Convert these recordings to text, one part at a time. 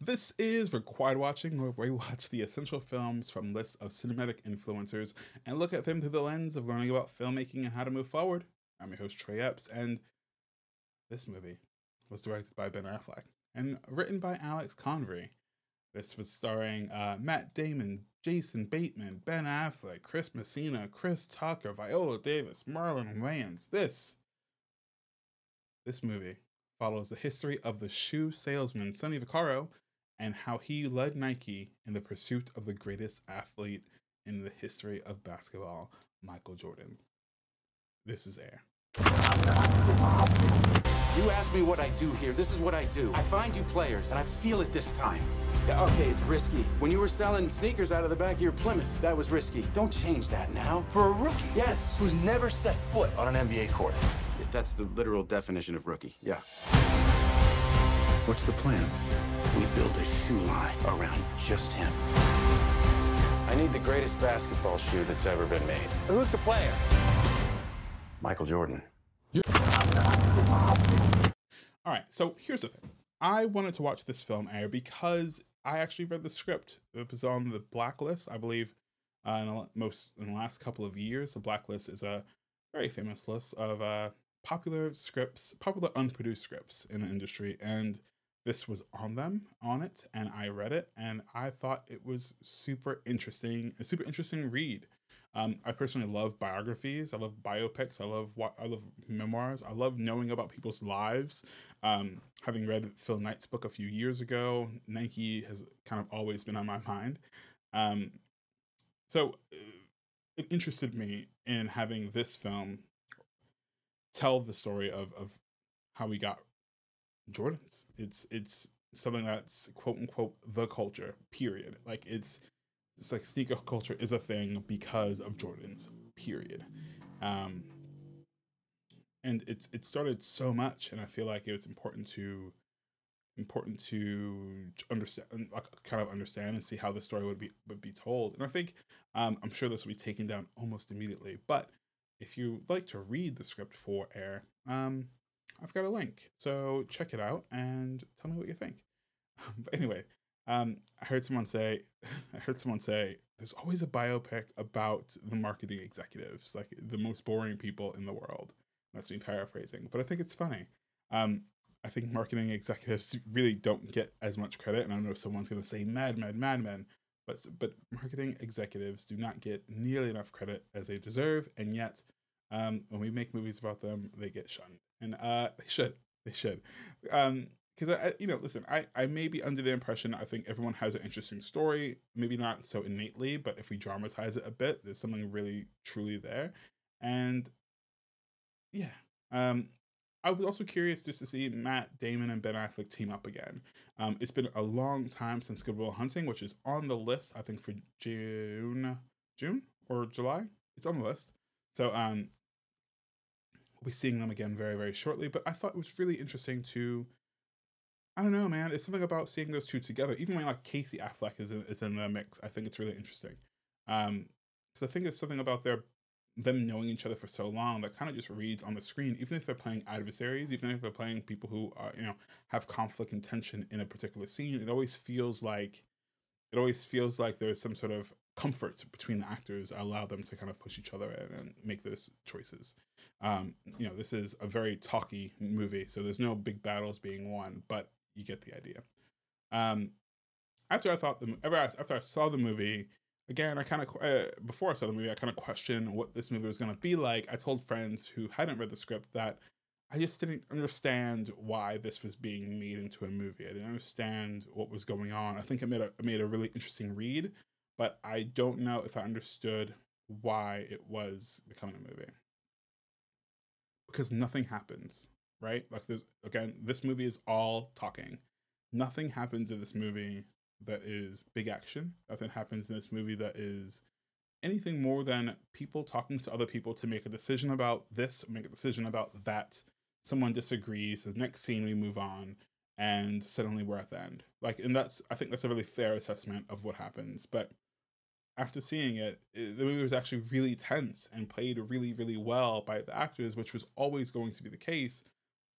This is Required Watching, where we watch the essential films from lists of cinematic influencers and look at them through the lens of learning about filmmaking and how to move forward. I'm your host, Tray Epps, and this movie was directed by Ben Affleck and written by Alex Convery. This was starring uh, Matt Damon, Jason Bateman, Ben Affleck, Chris Messina, Chris Tucker, Viola Davis, Marlon Wayans. This, this movie follows the history of the shoe salesman Sonny Vaccaro and how he led Nike in the pursuit of the greatest athlete in the history of basketball, Michael Jordan. This is Air. You ask me what I do here. This is what I do. I find you players, and I feel it this time. Yeah, okay, it's risky. When you were selling sneakers out of the back of your Plymouth, that was risky. Don't change that now. For a rookie? Yes. Who's never set foot on an NBA court. That's the literal definition of rookie. Yeah. What's the plan? We build a shoe line around just him. I need the greatest basketball shoe that's ever been made. Who's the player? Michael Jordan. All right, so here's the thing. I wanted to watch this film air because I actually read the script. It was on the blacklist, I believe, uh, in the most in the last couple of years. The blacklist is a very famous list of uh, popular scripts, popular unproduced scripts in the industry, and this was on them on it, and I read it, and I thought it was super interesting, a super interesting read. Um, I personally love biographies. I love biopics. I love I love memoirs. I love knowing about people's lives. Um, having read Phil Knight's book a few years ago, Nike has kind of always been on my mind. Um, so uh, it interested me in having this film tell the story of of how we got Jordans. It's it's something that's quote unquote the culture. Period. Like it's it's like sneaker culture is a thing because of Jordans. Period. Um, and it's it started so much, and I feel like it's important to important to understand, kind of understand and see how the story would be would be told. And I think um, I'm sure this will be taken down almost immediately. But if you like to read the script for Air, um, I've got a link, so check it out and tell me what you think. but anyway, um, I heard someone say, I heard someone say, there's always a biopic about the marketing executives, like the most boring people in the world. That's me paraphrasing, but I think it's funny. Um, I think marketing executives really don't get as much credit, and I don't know if someone's going to say "mad, mad, mad men," but but marketing executives do not get nearly enough credit as they deserve, and yet um, when we make movies about them, they get shunned, and uh, they should, they should. Um, because I, you know, listen, I, I may be under the impression I think everyone has an interesting story, maybe not so innately, but if we dramatize it a bit, there's something really truly there, and yeah, um, I was also curious just to see Matt Damon and Ben Affleck team up again. Um, it's been a long time since Good Will Hunting, which is on the list, I think for June, June or July. It's on the list, so um, we'll be seeing them again very very shortly. But I thought it was really interesting to I don't know, man. It's something about seeing those two together. Even when like Casey Affleck is in, is in the mix, I think it's really interesting. Um, because I think it's something about their them knowing each other for so long that kind of just reads on the screen. Even if they're playing adversaries, even if they're playing people who are you know have conflict and tension in a particular scene, it always feels like it always feels like there's some sort of comfort between the actors allow them to kind of push each other in and make those choices. Um, you know, this is a very talky movie, so there's no big battles being won, but you get the idea. Um, after I thought the after I saw the movie again, I kind of uh, before I saw the movie, I kind of questioned what this movie was going to be like. I told friends who hadn't read the script that I just didn't understand why this was being made into a movie. I didn't understand what was going on. I think it made a it made a really interesting read, but I don't know if I understood why it was becoming a movie because nothing happens right? Like there's again, this movie is all talking. Nothing happens in this movie that is big action. Nothing happens in this movie that is anything more than people talking to other people to make a decision about this, make a decision about that. Someone disagrees. The next scene, we move on, and suddenly we're at the end. Like, and that's I think that's a really fair assessment of what happens. But after seeing it, it, the movie was actually really tense and played really, really well by the actors, which was always going to be the case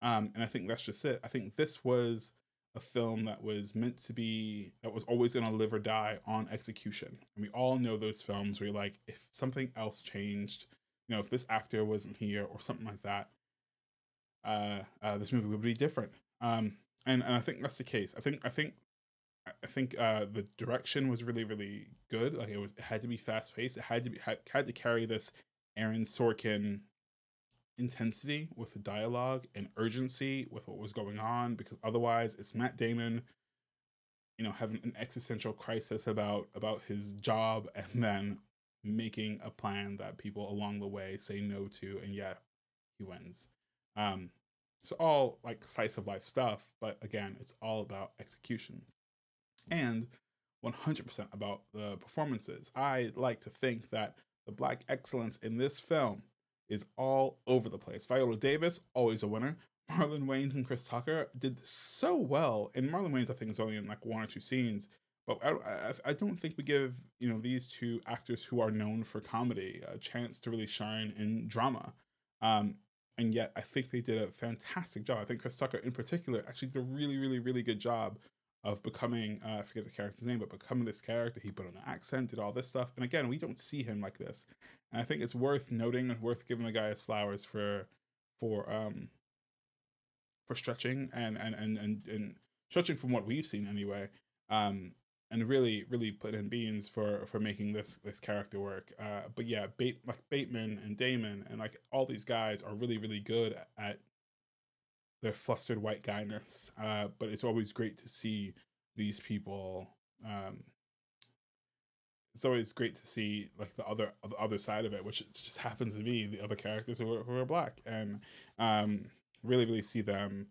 um, and I think that's just it. I think this was a film that was meant to be that was always going to live or die on execution. And we all know those films where you're like, if something else changed, you know, if this actor wasn't here or something like that, uh, uh this movie would be different. Um, and and I think that's the case. I think I think I think uh, the direction was really really good. Like it was it had to be fast paced. It had to be had, had to carry this Aaron Sorkin intensity with the dialogue and urgency with what was going on because otherwise it's Matt Damon you know having an existential crisis about about his job and then making a plan that people along the way say no to and yeah he wins um it's all like slice of life stuff but again it's all about execution and 100% about the performances i like to think that the black excellence in this film is all over the place. Viola Davis, always a winner. Marlon Wayans and Chris Tucker did so well. And Marlon Wayans, I think, is only in like one or two scenes. But I, I, I don't think we give you know these two actors who are known for comedy a chance to really shine in drama. Um, and yet, I think they did a fantastic job. I think Chris Tucker, in particular, actually did a really, really, really good job of becoming uh, I forget the character's name, but becoming this character. He put on an accent, did all this stuff. And again, we don't see him like this. And I think it's worth noting and worth giving the guy his flowers for for um for stretching and and and and, and stretching from what we've seen anyway. Um and really really put in beans for for making this this character work. Uh but yeah, Bate like Bateman and Damon and like all these guys are really really good at their flustered white guyness. Uh but it's always great to see these people um it's always great to see like the other the other side of it, which just happens to be the other characters who are, who are black, and um, really really see them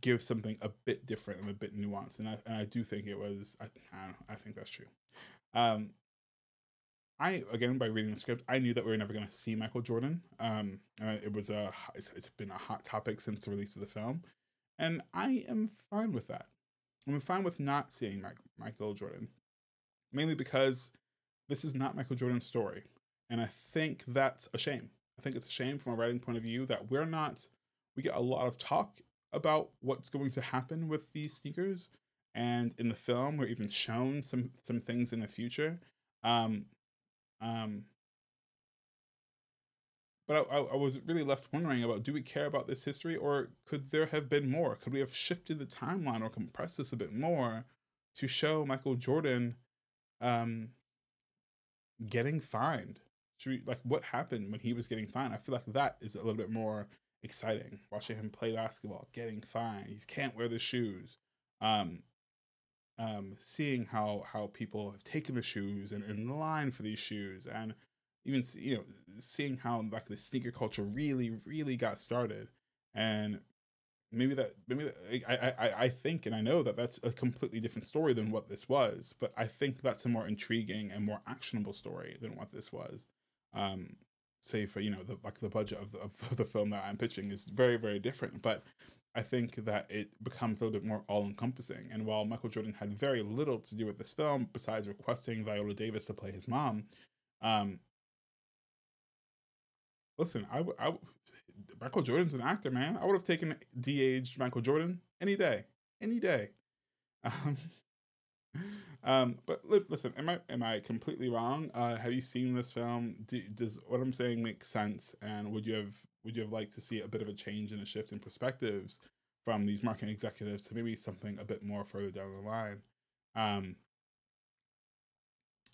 give something a bit different and a bit nuanced. And I and I do think it was I I, I think that's true. Um, I again by reading the script, I knew that we were never going to see Michael Jordan. Um, and it was a it's, it's been a hot topic since the release of the film, and I am fine with that. I'm fine with not seeing Mike, Michael Jordan mainly because this is not Michael Jordan's story. And I think that's a shame. I think it's a shame from a writing point of view that we're not, we get a lot of talk about what's going to happen with these sneakers. And in the film, we're even shown some some things in the future. Um, um, but I, I was really left wondering about do we care about this history or could there have been more? Could we have shifted the timeline or compressed this a bit more to show Michael Jordan um getting fined? Should we like what happened when he was getting fined? I feel like that is a little bit more exciting watching him play basketball getting fined. He can't wear the shoes. Um um seeing how how people have taken the shoes and in line for these shoes and even you know seeing how like the sneaker culture really really got started and maybe that maybe that, I, I I think and I know that that's a completely different story than what this was, but I think that's a more intriguing and more actionable story than what this was. Um, say for you know the like the budget of the, of the film that I'm pitching is very very different, but I think that it becomes a little bit more all encompassing. And while Michael Jordan had very little to do with this film besides requesting Viola Davis to play his mom, um, listen, I, I Michael Jordan's an actor, man. I would have taken de-aged Michael Jordan any day, any day. Um, um, but li- listen, am I am I completely wrong? Uh, have you seen this film? Do, does what I'm saying make sense? And would you have would you have liked to see a bit of a change and a shift in perspectives from these marketing executives to maybe something a bit more further down the line? Um,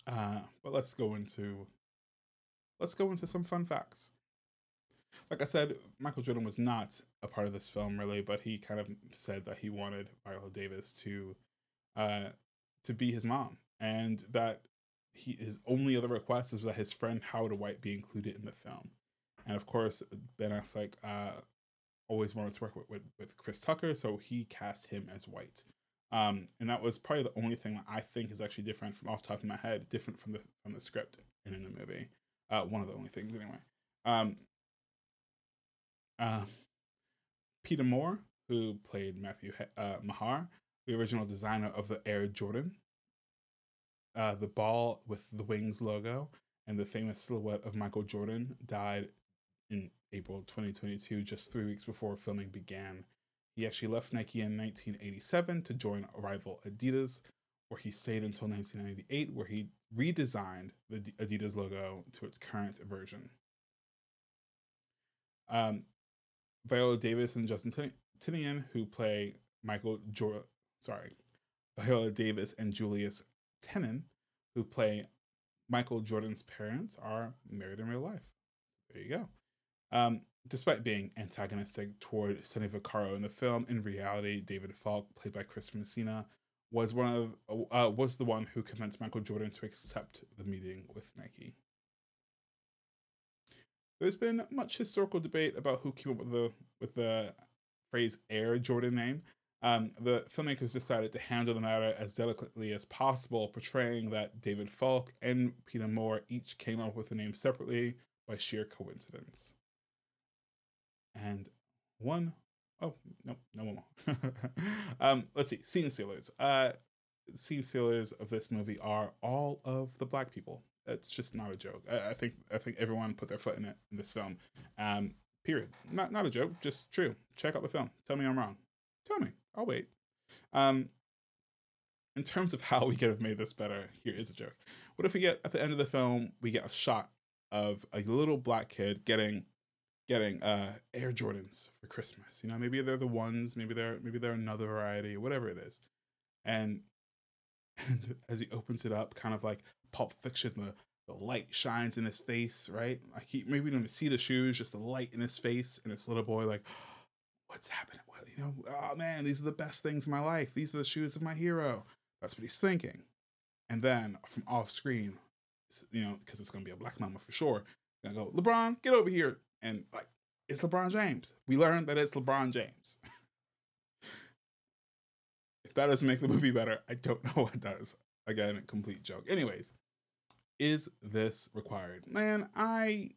uh, but let's go into let's go into some fun facts like I said, Michael Jordan was not a part of this film really, but he kind of said that he wanted Viola Davis to uh to be his mom and that he his only other request is that his friend Howard White be included in the film. And of course, Ben Affleck uh always wanted to work with, with, with Chris Tucker, so he cast him as White. Um, and that was probably the only thing that I think is actually different from off the top of my head, different from the from the script and in the movie. Uh, one of the only things anyway. Um, uh, Peter Moore, who played Matthew uh, Maher, the original designer of the Air Jordan, uh, the ball with the wings logo, and the famous silhouette of Michael Jordan, died in April 2022, just three weeks before filming began. He actually left Nike in 1987 to join rival Adidas, where he stayed until 1998, where he redesigned the Adidas logo to its current version. Um, Viola Davis and Justin Tinian, who play Michael Jordan, sorry, Viola Davis and Julius Tennon, who play Michael Jordan's parents, are married in real life. There you go. Um, despite being antagonistic toward Sonny Vaccaro in the film, in reality, David Falk, played by Chris Messina, was one of uh, was the one who convinced Michael Jordan to accept the meeting with Nike. There's been much historical debate about who came up with the with the phrase Air Jordan name. Um, the filmmakers decided to handle the matter as delicately as possible, portraying that David Falk and Peter Moore each came up with the name separately by sheer coincidence. One, oh no, no one more. um, let's see, scene sealers. Uh, scene stealers of this movie are all of the black people. It's just not a joke. I, I think I think everyone put their foot in it in this film. Um, period. Not not a joke, just true. Check out the film. Tell me I'm wrong. Tell me. I'll wait. Um, in terms of how we could have made this better, here is a joke. What if we get at the end of the film, we get a shot of a little black kid getting getting uh Air Jordans for Christmas. You know, maybe they're the ones, maybe they're maybe they're another variety, whatever it is. And and as he opens it up, kind of like Pulp Fiction, the the light shines in his face, right? Like he maybe don't even see the shoes, just the light in his face, and this little boy like, what's happening? Well, you know, oh man, these are the best things in my life. These are the shoes of my hero. That's what he's thinking. And then from off screen, you know, because it's gonna be a black mama for sure. Gonna go, LeBron, get over here, and like, it's LeBron James. We learned that it's LeBron James. if that doesn't make the movie better, I don't know what does. Again, complete joke. Anyways, is this required? Man, I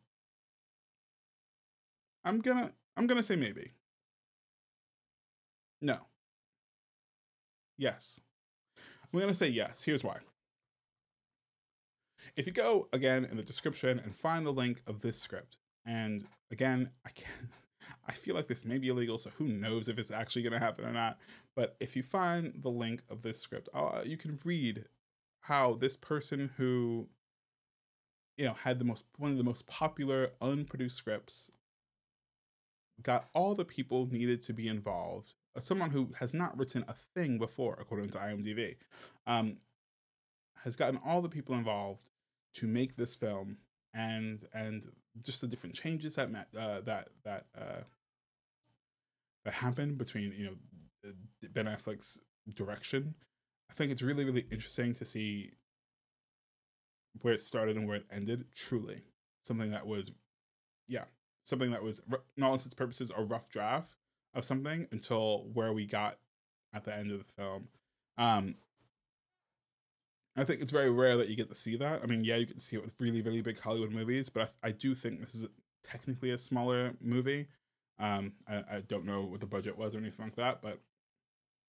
I'm gonna I'm gonna say maybe. No. Yes. I'm gonna say yes. Here's why. If you go again in the description and find the link of this script, and again, I can't. I feel like this may be illegal, so who knows if it's actually going to happen or not. But if you find the link of this script, uh, you can read how this person who you know had the most one of the most popular unproduced scripts got all the people needed to be involved uh, someone who has not written a thing before according to imdb um, has gotten all the people involved to make this film and and just the different changes that uh, that that uh, that happened between you know ben affleck's direction. I think it's really really interesting to see where it started and where it ended truly. Something that was yeah something that was in all intents purposes a rough draft of something until where we got at the end of the film. Um i think it's very rare that you get to see that i mean yeah you get to see it with really really big hollywood movies but i, I do think this is technically a smaller movie um I, I don't know what the budget was or anything like that but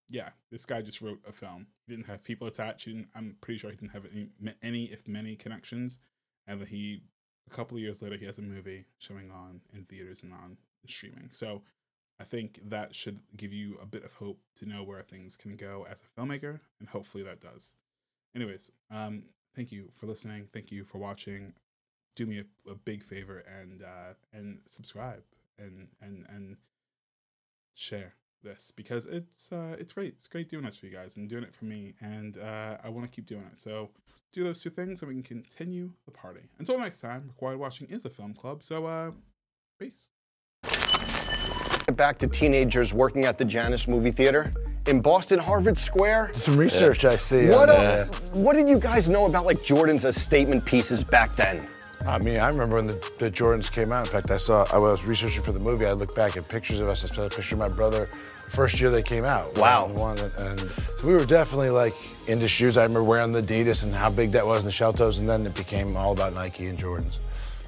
yeah, this guy just wrote a film. He didn't have people attached. I'm pretty sure he didn't have any, any, if many, connections. And he, a couple of years later, he has a movie showing on in theaters and on streaming. So I think that should give you a bit of hope to know where things can go as a filmmaker, and hopefully that does. Anyways, um, thank you for listening. Thank you for watching. Do me a, a big favor and uh, and subscribe and and and share this because it's uh, it's great. It's great doing this for you guys and doing it for me, and uh, I want to keep doing it. So do those two things, and we can continue the party. Until next time, required watching is a film club. So uh, peace. Back to teenagers working at the Janus movie theater in Boston, Harvard Square. Some research yeah. I see. What, uh, what did you guys know about like Jordan's as statement pieces back then? I mean, I remember when the, the, Jordans came out. In fact, I saw, I was researching for the movie. I looked back at pictures of us. I saw a picture of my brother first year they came out. Wow. One, and, and so we were definitely like into shoes. I remember wearing the Adidas and how big that was in the shell toes, and then it became all about Nike and Jordans.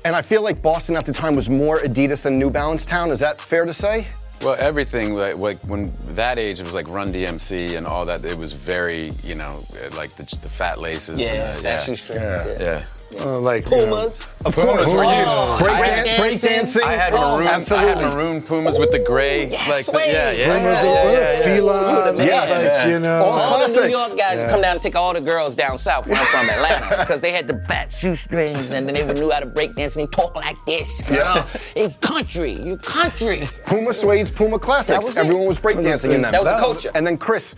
And I feel like Boston at the time was more Adidas than New Balance town. Is that fair to say? Well, everything like, like, when that age, it was like Run DMC and all that. It was very, you know, like the, the fat laces. Yeah, and, uh, yeah. yeah. yeah. Uh, like you know, Pumas. Of course. Oh, break, break dan- break dancing. dancing. I had Oh, maroon. I had maroon Pumas with the gray. Oh, yes, like the, yeah, yeah, Pumas, yeah, what yeah, a yeah, yeah. feline, Yes. like, you know. All All the New. York guys Yeah. come down and take all the girls down south when I'm from Atlanta because they had the fat shoestrings and then they knew how to break dance and they talk like this. Yeah. It's country. You country. Puma Suede's Puma Classics. was. Everyone was breakdancing in them. That was the culture. And then Chris,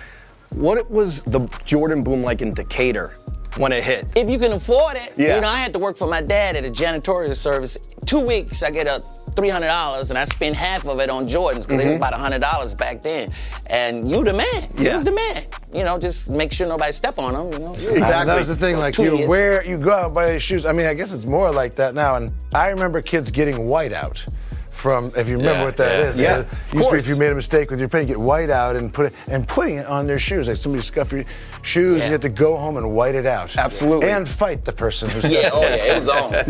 what it was the Jordan boom like in Decatur when it hit? If you can afford it, Yeah. you know, I had to work for my dad at a janitorial service. Two weeks, I get a $300 and I spend half of it on Jordans because it was mm-hmm. about $100 back then. And you the man. You Yeah. was the man. You know, just make sure nobody step on them, you know. Exactly. That was the thing. Like Two you years. wear, you go out buy these shoes. I mean, I guess it's more like that now. And I remember kids getting white out. From if you remember Yeah, what that yeah. is, Yeah, of used to be course. if you made a mistake with your pen, you get white out and put it and putting it on their shoes. Like somebody scuff your shoes, Yeah. you have to go home and white it out. Absolutely. And fight the person who's Yeah, oh yeah, it was on.